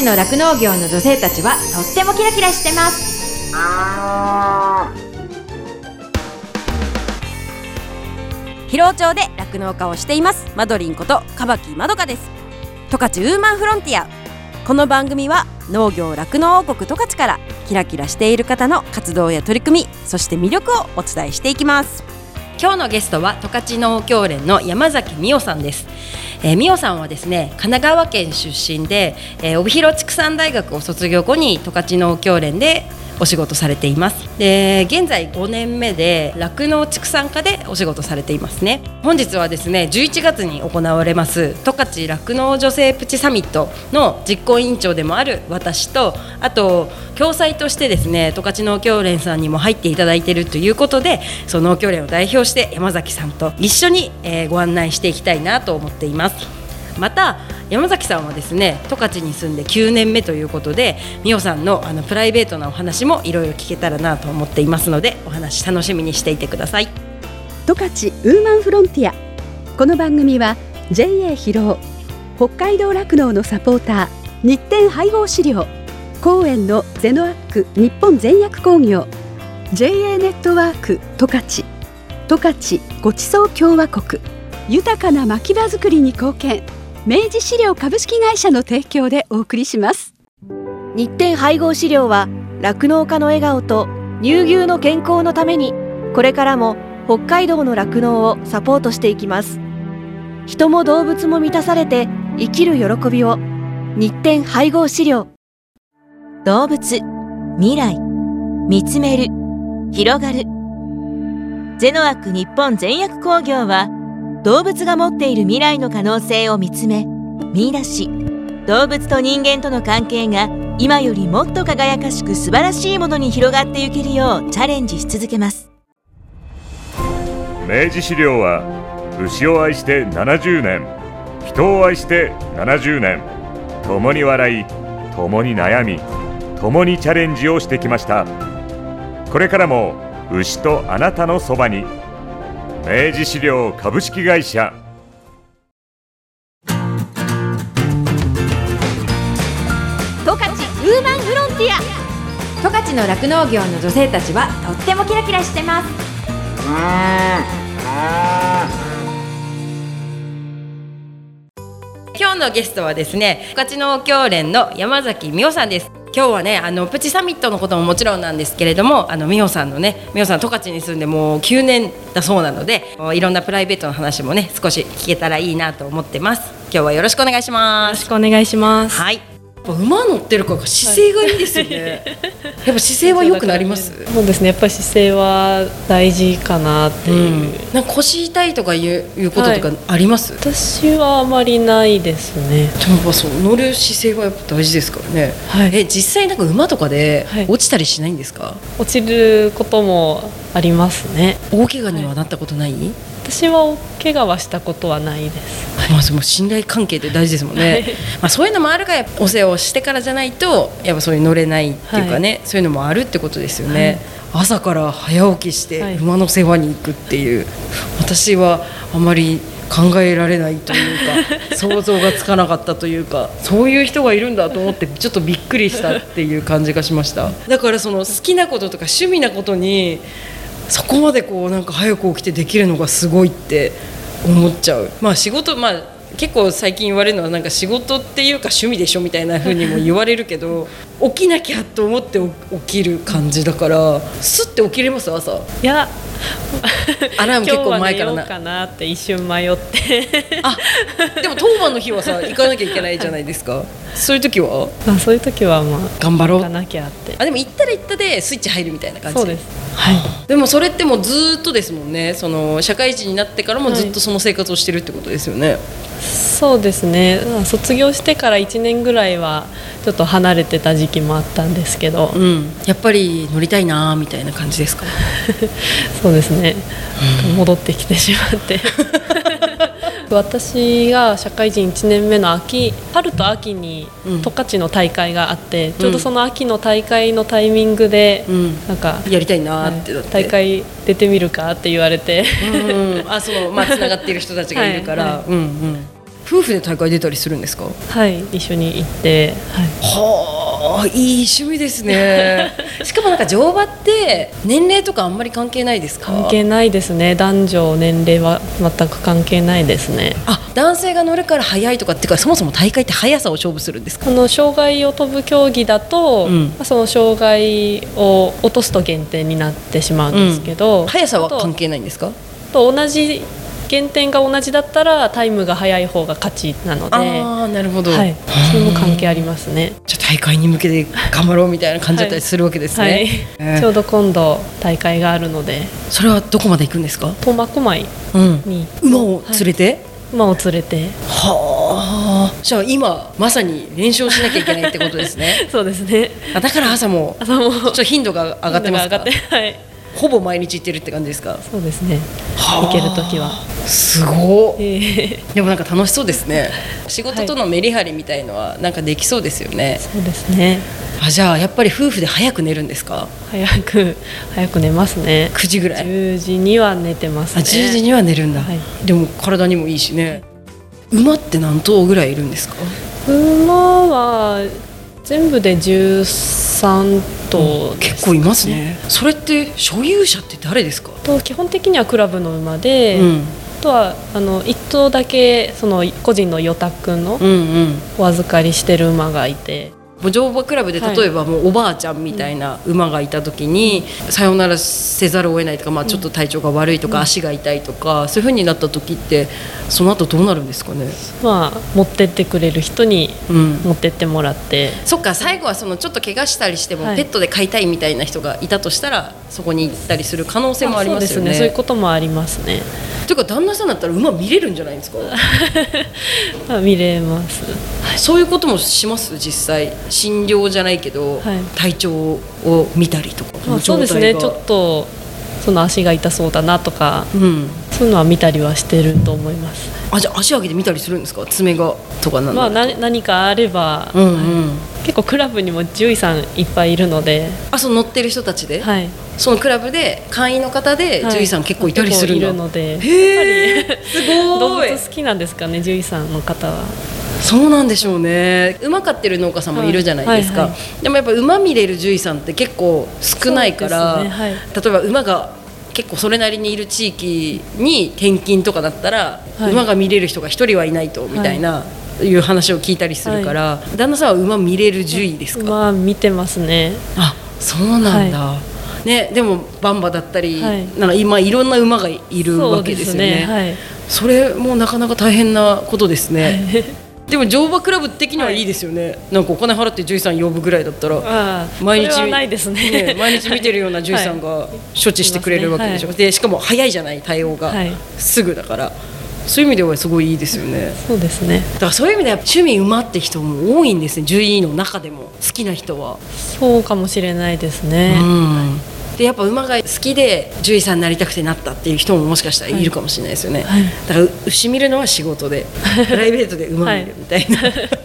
勝の酪農業の女性たちはとってもキラキラしてます。広尾町で酪農家をしています。マドリンことカバキまどかです。十勝ウーマンフロンティア。この番組は農業酪農王国十勝からキラキラしている方の活動や取り組みそして魅力をお伝えしていきます。今日のゲストは十勝農協連の山崎美代さんですえー、美代さんはですね神奈川県出身で、えー、帯広畜産大学を卒業後に十勝農協連でお仕事されています。で現在5年目で酪農畜産科でお仕事されていますね。本日はですね11月に行われます十勝酪農女性プチサミットの実行委員長でもある私とあと共催としてですね十勝農協連さんにも入っていただいているということでその農協連を代表して山崎さんと一緒に、え、ご案内していきたいなと思っています。また山崎さんはですね十勝に住んで9年目ということで美桜さんのあのプライベートなお話もいろいろ聞けたらなと思っていますのでお話楽しみにしていてください。十勝ウーマンフロンティア。この番組は JA 広尾北海道酪農のサポーター日展配合資料公園のゼノアック日本全薬工業 JA ネットワーク十勝十勝ごちそう共和国豊かな牧場づくりに貢献。明治資料株式会社の提供でお送りします。日展配合資料は酪農家の笑顔と乳牛の健康のためにこれからも北海道の酪農をサポートしていきます。人も動物も満たされて生きる喜びを。日展配合資料。動物未来。見つめる。広がる。ゼノアック日本全薬工業は動物が持っている未来の可能性を見つめ見出し動物と人間との関係が今よりもっと輝かしく素晴らしいものに広がっていけるようチャレンジし続けます。明治資料は牛を愛して70年人を愛して70年共に笑い共に悩み共にチャレンジをしてきました。これからも牛とあなたのそばに明治資料株式会社。十勝ウーマンフロンティア。十勝の酪農業の女性たちはとってもキラキラしてます。今日のゲストはですね十勝農協連の山崎美代さんです今日はねあのプチサミットのことももちろんなんですけれどもあの美穂さんのね美穂さん十勝に住んでもう9年だそうなのでいろんなプライベートの話もね少し聞けたらいいなと思ってます。今日はよろしくお願いします。よろしくお願いします。はい馬乗ってるから姿勢がいいですよね、はい、やっぱ姿勢は良くなります？そうですね。やっぱり姿勢は大事かなっていう、うん、なんか腰痛いとかいういうこととかあります、はい、私はあまりないですね。でもそう乗る姿勢はやっぱ大事ですからね、はい、え実際なんか馬とかで落ちたりしないんですか、落ちることもありますね。大怪我にはなったことない、私は怪我はしたことはないです、はい、まあ、その信頼関係って大事ですもんね、はい、まあ、そういうのもあるからお世話をしてからじゃないとやっぱそういう乗れないっていうかね、はい、そういうのもあるってことですよね、朝から早起きして馬の世話に行くっていう、私はあまり考えられないというか 想像がつかなかったというかそういう人がいるんだと思ってちょっとびっくりしたっていう感じがしました。だからその好きなこととか趣味なことにそこまでこうなんか早く起きてできるのがすごいって思っちゃう。まあ仕事まあ結構最近言われるのはなんか仕事っていうか趣味でしょみたいな風にも言われるけど 起きなきゃと思って起きる感じだからすって起きれます朝。いや アラーム結構前からな。かなって一瞬迷って。あでも当番の日はさ行かなきゃいけないじゃないですか。そういう時は？あそういう時はまあ頑張ろう。行かなきゃって。あでも行ったら行ったでスイッチ入るみたいな感じ。そうです。はい。でもそれってもうずっとですもんね。その社会人になってからもずっとその生活をしてるってことですよね、はい、そうですね。卒業してから1年ぐらいはちょっと離れてた時期もあったんですけど、うん、やっぱり乗りたいなみたいな感じですか？そうですね、うん、戻ってきてしまって 私が社会人1年目の秋春と秋に十勝の大会があって、うん、ちょうどその秋の大会のタイミングで、うん、なんかやりたいなってはい、大会出てみるかって言われて。うん、あそのまあ つながっている人たちがいるから、はいはい、うんうん。夫婦で大会出たりするんですか？はい一緒に行って、はい、はあいい趣味ですね。しかもなんか乗馬って年齢とかあんまり関係ないですか？関係ないですね。男女年齢は全く関係ないですね。あ男性が乗るから速いとかっていうかそもそも大会って速さを勝負するんですか？この障害を飛ぶ競技だと、うん。まあその障害を落とすと減点になってしまうんですけど、速さはと関係ないんですか？と同じ減点が同じだったらタイムが速い方が勝ちなので、ああなるほど、はい、それも関係ありますね。じゃあ大会に向けて頑張ろうみたいな感じだったりするわけですね、はい、えー。ちょうど今度大会があるので。それはどこまで行くんですか、苫小牧うん、に馬を連れて、馬を連れて。はあ。じゃあ今まさに練習をしなきゃいけないってことですね。そうですね。あだから朝も朝もちょっと頻度が上がってますか？上がってはいほぼ毎日行ってるって感じですか？そうですね。はあ。行ける時は、すごいえー でもなんか楽しそうですね。仕事とのメリハリみたいのはなんかできそうですよね、そうですね。あじゃあやっぱり夫婦で早く寝るんですか？早く早く寝ますね。9時ぐらい。10時には寝てますあね10時には寝るんだ、はい。でも体にもいいしね。馬って何頭ぐらいいるんですか？馬は全部で13頭です結構いますね。それって所有者って誰ですか、と基本的にはクラブの馬で、うん、あとはあの1頭だけその個人の与託のうんうん。お預かりしてる馬がいて、乗馬クラブではい。例えばもうおばあちゃんみたいな馬がいた時にさよならせざるを得ないとか、まあ、ちょっと体調が悪いとか、足が痛いとかそういう風になった時ってその後どうなるんですかね、まあ、持ってってくれる人にうん、持ってってもらって。そっか最後はそのちょっと怪我したりしても、はい。ペットで飼いたいみたいな人がいたとしたらそこに行ったりする可能性もありますよね。そうですね。そういうこともありますね、というか旦那さんだったら馬見れるんじゃないですか？まあ、見れます。そういうこともします？実際。診療じゃないけど、はい。体調を見たりとか、まあ、そうですね。ちょっとその足が痛そうだなとかうん。そういうのは見たりはしてると思いますあじゃあ足上げて見たりするんですか？爪がとかなんだまあな何かあれば、うんうん。結構クラブにも獣医さんいっぱいいるので、あその乗ってる人たちで、はい、そのクラブで会員の方ではい。獣医さん結構いたりするんだ、結構いるので。へやっぱり。すご動物い好きなんですかね獣医さんの方は。そうなんでしょうね。馬飼ってる農家さんもいるじゃないですか、はいはいでもやっぱ馬見れる獣医さんって結構少ないから、ねはい。例えば馬が結構それなりにいる地域に転勤とかだったら、はい。馬が見れる人が一人はいないとみたいな、い、う話を聞いたりするから、旦那さんは馬見れる獣医ですか、まあ見てますね。あそうなんだ、ね、でもバンバだったり、はい。なんか今いろんな馬がいるわけですよね。はい。それもなかなか大変なことですねでも乗馬クラブ的にはいいですよね、なんかお金払って獣医さん呼ぶぐらいだったら。毎日ないですね。ね毎日見てるような獣医さんが処置してくれるわけでしょ、はい。でしかも早いじゃない対応が、はい。すぐだから。そういう意味ではすごいいいですよね。そうですね。だからそういう意味では趣味馬って人も多いんですね。獣医の中でも。好きな人は。そうかもしれないですね、うんでやっぱ馬が好きで獣医さんになりたくてなったっていう人ももしかしたらいるかもしれないですよね、はい。だから牛見るのは仕事で プライベートで馬見るみたいな、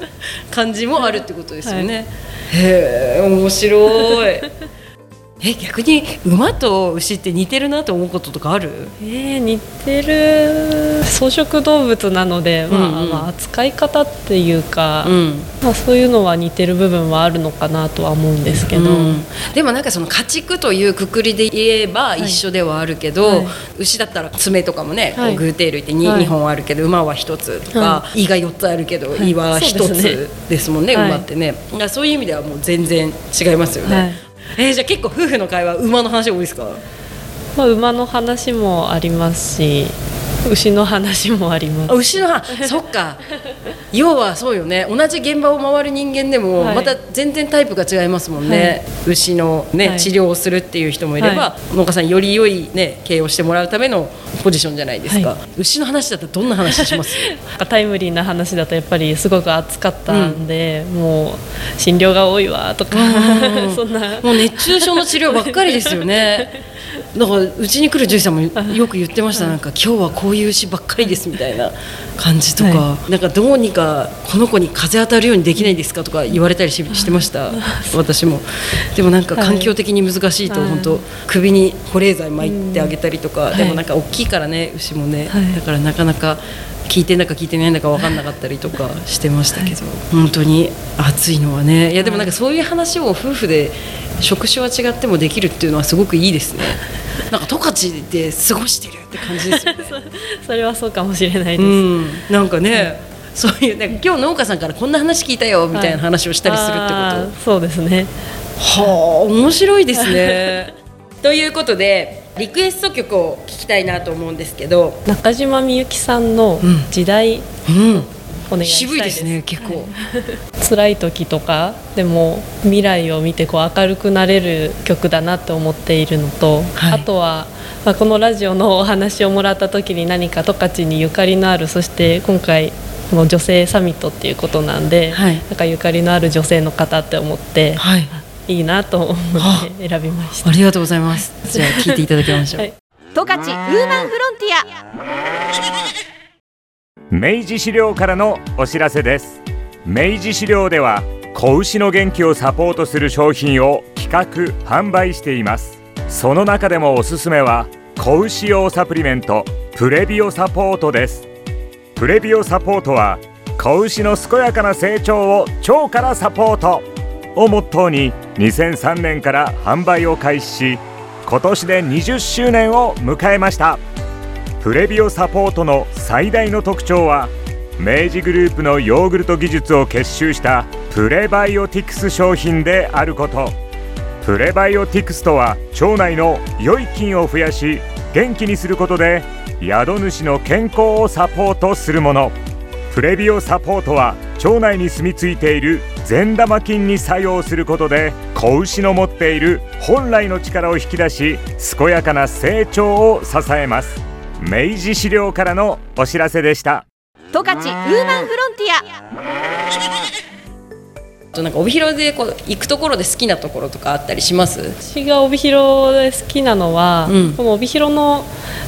感じもあるってことですよね、へえ面白いえ逆に馬と牛って似てるなと思うこととかある？えー、似てる。草食動物なので、まあうんうん。まあ、扱い方っていうか、うん。まあ、そういうのは似てる部分はあるのかなとは思うんですけど、うんでもなんかその家畜というくくりで言えば一緒ではあるけど、はい。牛だったら爪とかもね、はい。こう偶蹄類って 2,、はい。二本あるけど馬は1つとか、は胃が4つあるけど、はい。胃は1そうですね。つですもんね、はい。馬ってね。そういう意味ではもう全然違いますよね、はいえーじゃあ結構夫婦の会話馬の話多いですか？まあ、馬の話もありますし牛の話もあります。あ牛の話そっか。要はそうよね。同じ現場を回る人間でもはい。また全然タイプが違いますもんね、牛の、ねはい。治療をするっていう人もいれば、は農家さんにより良い、ね、経営をしてもらうためのポジションじゃないですか、はい。牛の話だったらどんな話します？タイムリーな話だとやっぱりすごく暑かったんで、もう診療が多いわとか。うん そんな。もう熱中症の治療ばっかりですよねだからうちに来る獣医さんもよく言ってました。なんか今日はこういう牛ばっかりですみたいな感じとか、はなんかどうにかこの子に風当たるようにできないですかとか言われたりししてました。私も。でもなんか環境的に難しいとはい。本当首に保冷剤巻いてあげたりとか、んでもなんか大きいからね牛もね、はい。だからなかなか聞いてんだか聞いてないんだか分かんなかったりとかしてましたけど、本当に暑いのはね。い。やでもなんかそういう話を夫婦で職種は違ってもできるっていうのはすごくいいですね。なんか十勝で過ごしてるって感じですよね。それはそうかもしれないです、うん、なんかね、そういうなんか今日農家さんからこんな話聞いたよみたいな話をしたりするってこと、あーそうですね。はあ面白いですね。ということでリクエスト曲を聞きたいなと思うんですけど、中島みゆきさんのうん。時代うん、お願いしたいで渋いですすね結構。辛い時とかでも未来を見てこう明るくなれる曲だなって思っているのと、はい。あとは、まあ、このラジオのお話をもらった時に何か十勝にゆかりのあるそして今回この女性サミットっていうことなんで、はい。なんかゆかりのある女性の方って思って、はい。いいなと思って選びました。ありがとうございます。じゃあ聞いていただきましょう。はい十勝ウーマンフロンティア明治資料からのお知らせです明治資料では子牛の元気をサポートする商品を企画販売していますその中でもおすすめは子牛用サプリメントプレビオサポートですプレビオサポートは子牛の健やかな成長を腸からサポートをモットーに2003年から販売を開始し今年で20周年を迎えました。プレビオサポートの最大の特徴は明治グループのヨーグルト技術を結集したプレバイオティクス商品であること。プレバイオティクスとは腸内の良い菌を増やし元気にすることで宿主の健康をサポートするもの。プレビオサポートは腸内に住み着いている善玉菌に作用することで子牛の持っている本来の力を引き出し健やかな成長を支えます。明治資料からのお知らせでした。十勝ウーマンフロンティア。となんか帯広でこう行くところで好きなところとかあったりします？私が帯広で好きなのは、うん。この帯広の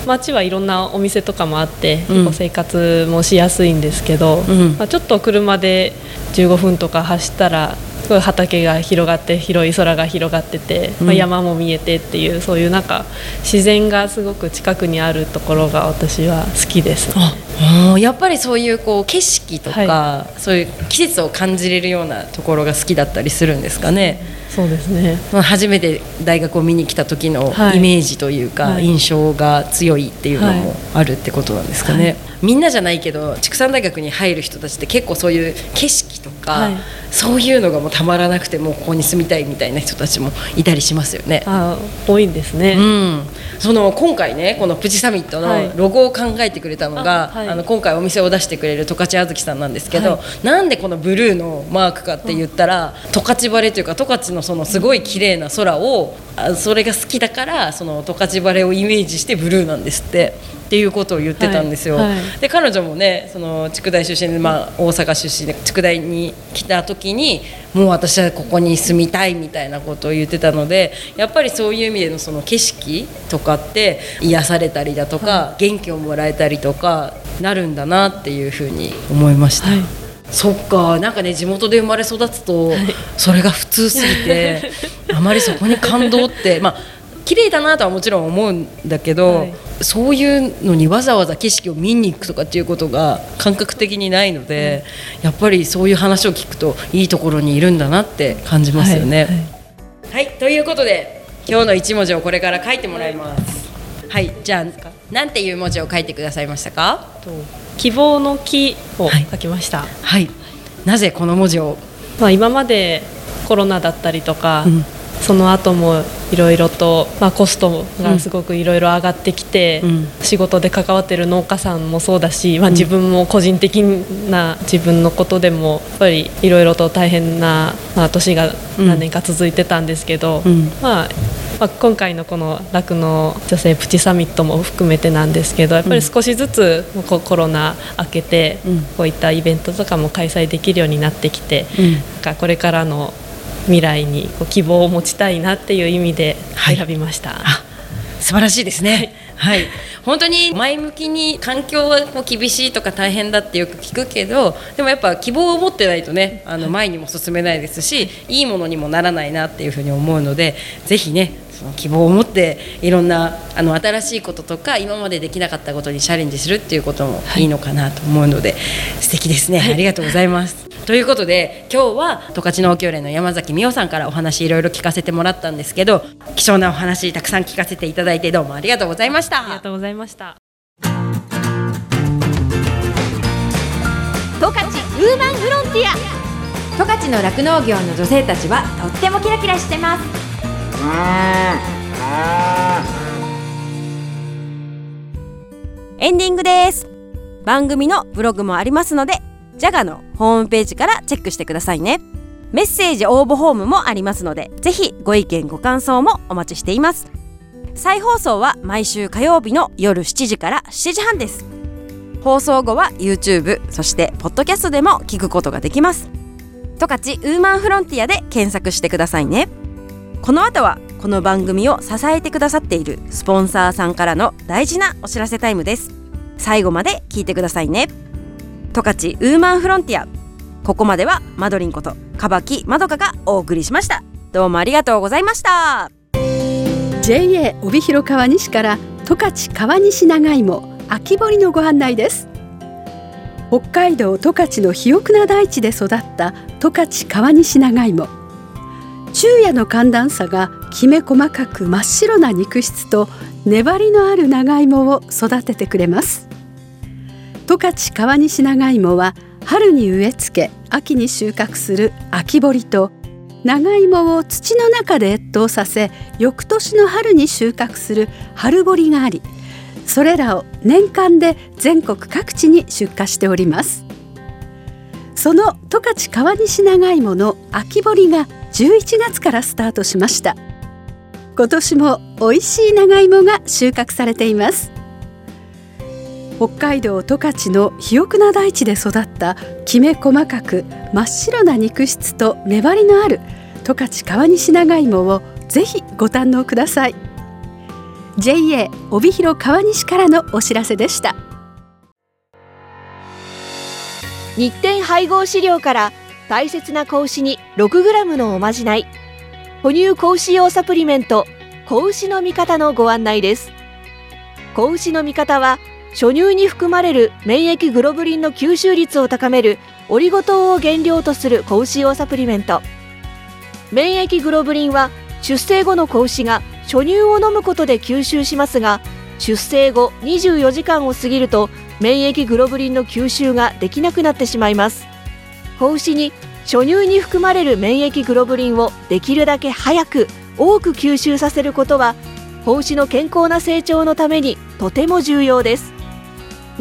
街はいろんなお店とかもあって、うん。結構生活もしやすいんですけど、うん。まあ、ちょっと車で15分とか走ったらすごい畑が広がって広い空が広がってて、まあ、うん山も見えてっていうそういうなんか自然がすごく近くにあるところが私は好きです、ね。あーやっぱりそういうこう景色とか、はそういう季節を感じれるようなところが好きだったりするんですかね。そうですね。まあ初めて大学を見に来た時のはい。イメージというか、はい。印象が強いっていうのもはいあるってことなんですかね、はい。みんなじゃないけど畜産大学に入る人たちって結構そういう景色とか、はい。そういうのがもうたまらなくてもうここに住みたいみたいな人たちもいたりしますよね。あ多いんですね、うん、その今回ねこのプチサミットはい。のロゴを考えてくれたのが、あはい。あの今回お店を出してくれる十勝あずきさんなんですけど、はなんでこのブルーのマークかって言ったら十勝晴れというか十勝のそのすごい綺麗な空をあそれが好きだからその十勝晴れをイメージしてブルーなんですって。っていうことを言ってたんですよ、はい。はい。で彼女もねその筑大出身で、まあ、大阪出身で筑大に来た時にもう私はここに住みたいみたいなことを言ってたのでやっぱりそういう意味でのその景色とかって癒されたりだとか、元気をもらえたりとかなるんだなっていうふうに思いました。はい。そっかなんかね地元で生まれ育つと、それが普通すぎて あまりそこに感動ってまあ綺麗だなとはもちろん思うんだけど、はいそういうのにわざわざ景色を見に行くとかっていうことが感覚的にないので、やっぱりそういう話を聞くといいところにいるんだなって感じますよね。はいはい、ということで今日の一文字をこれから書いてもらいます。はい、じゃあなんていう文字を書いてくださいましたか？と希望の木を書きました、はい、なぜこの文字を？まあ、今までコロナだったりとか、うんその後もいろいろと、まあ、コストがすごくいろいろ上がってきて、うん。仕事で関わってる農家さんもそうだし、まあ、自分も個人的な自分のことでもやっぱりいろいろと大変な、まあ、年が何年か続いてたんですけど、うん。まあまあ、今回のこの酪農女性プチサミットも含めてなんですけどやっぱり少しずつコロナ明けて、うん。こういったイベントとかも開催できるようになってきて、うん。なんかこれからの未来にこう希望を持ちたいなっていう意味ではい。選びました。あ素晴らしいですね。はい、本当に前向きに環境はこう厳しいとか大変だってよく聞くけどでもやっぱ希望を持ってないとねあの前にも進めないですしいいものにもならないなっていうふうに思うのでぜひねその希望を持っていろんなあの新しいこととか今までできなかったことにチャレンジするっていうこともい。いのかなと思うので、素敵ですね、ありがとうございます。ということで今日は十勝農協連の山崎美代さんからお話いろいろ聞かせてもらったんですけど貴重なお話たくさん聞かせていただいてどうもありがとうございました。ありがとうございました。十勝ウーマンフロンティア。十勝の酪農業の女性たちはとってもキラキラしてます。エンディングです。番組のブログもありますのでジャガのホームページからチェックしてくださいね。メッセージ応募フォームもありますのでぜひご意見ご感想もお待ちしています。再放送は毎週火曜日の夜7時から7時半です。放送後は YouTube そしてポッドキャストでも聞くことができます。十勝ウーマンフロンティアで検索してくださいね。この後はこの番組を支えてくださっているスポンサーさんからの大事なお知らせタイムです。最後まで聞いてくださいね。十勝ウーマンフロンティア。ここまではマドリンことかばきまどかがお送りしました。どうもありがとうございました。JA 帯広川西から十勝川西長芋秋掘りのご案内です。北海道十勝の肥沃な大地で育った十勝川西長芋昼夜の寒暖差がきめ細かく真っ白な肉質と粘りのある長芋を育ててくれます。十勝川西長芋は春に植え付け秋に収穫する秋掘りと長芋を土の中で越冬させ翌年の春に収穫する春掘りがありそれらを年間で全国各地に出荷しておりますその十勝川西長芋の秋掘りが11月からスタートしました今年も美味しい長芋が収穫されています北海道十勝の肥沃な大地で育ったきめ細かく真っ白な肉質と粘りのある十勝川西長芋をぜひご堪能ください。JA 帯広川西からのお知らせでした。日展配合飼料から大切な子牛に 6g のおまじない。哺乳子牛用サプリメント子牛の味方のご案内です。子牛の味方は初乳に含まれる免疫グロブリンの吸収率を高めるオリゴ糖を原料とする子牛用サプリメント。免疫グロブリンは出生後の子牛が初乳を飲むことで吸収しますが出生後24時間を過ぎると免疫グロブリンの吸収ができなくなってしまいます。子牛に初乳に含まれる免疫グロブリンをできるだけ早く多く吸収させることは子牛の健康な成長のためにとても重要です。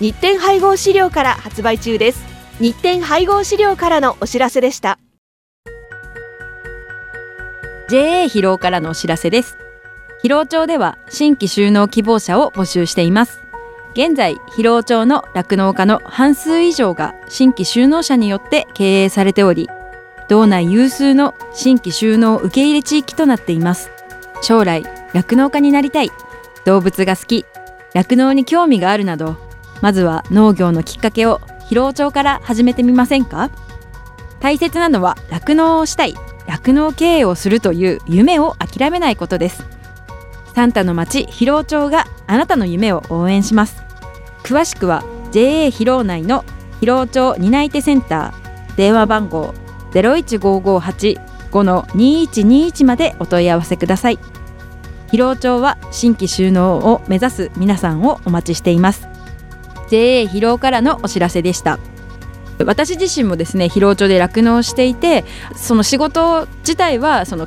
日展配合飼料から発売中です。日展配合飼料からのお知らせでした。JA 疲労からのお知らせです。疲労町では新規就農希望者を募集しています。現在疲労町の酪農家の半数以上が新規就農者によって経営されており道内有数の新規就農受け入れ地域となっています。将来酪農家になりたい。動物が好き。酪農に興味があるなどまずは農業のきっかけを疲労町から始めてみませんか？大切なのは酪農をしたい酪農経営をするという夢を諦めないことです。サンタの町広尾町があなたの夢を応援します。詳しくは JA 広尾内の広尾町担い手センター電話番号015585-2121までお問い合わせください。広尾町は新規就農を目指す皆さんをお待ちしています。JA 広尾からのお知らせでした。私自身もですね広尾町で酪農していてその仕事自体はその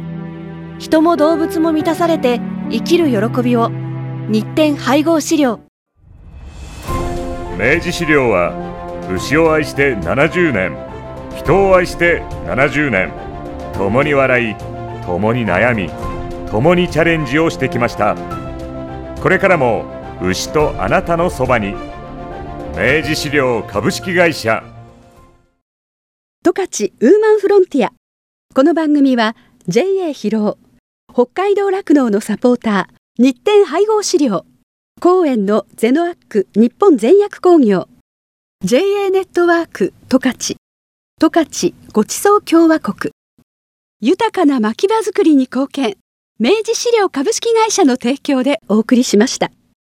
人も動物も満たされて生きる喜びを日展配合飼料。明治資料は牛を愛して70年人を愛して70年共に笑い共に悩み共にチャレンジをしてきました。これからも牛とあなたのそばに明治資料株式会社。十勝ウーマンフロンティア。この番組は JA 広尾北海道酪農のサポーター日展配合資料。公園のゼノアック日本全薬工業。JA ネットワーク十勝。十勝ごちそう共和国。豊かな牧場づくりに貢献。明治資料株式会社の提供でお送りしました。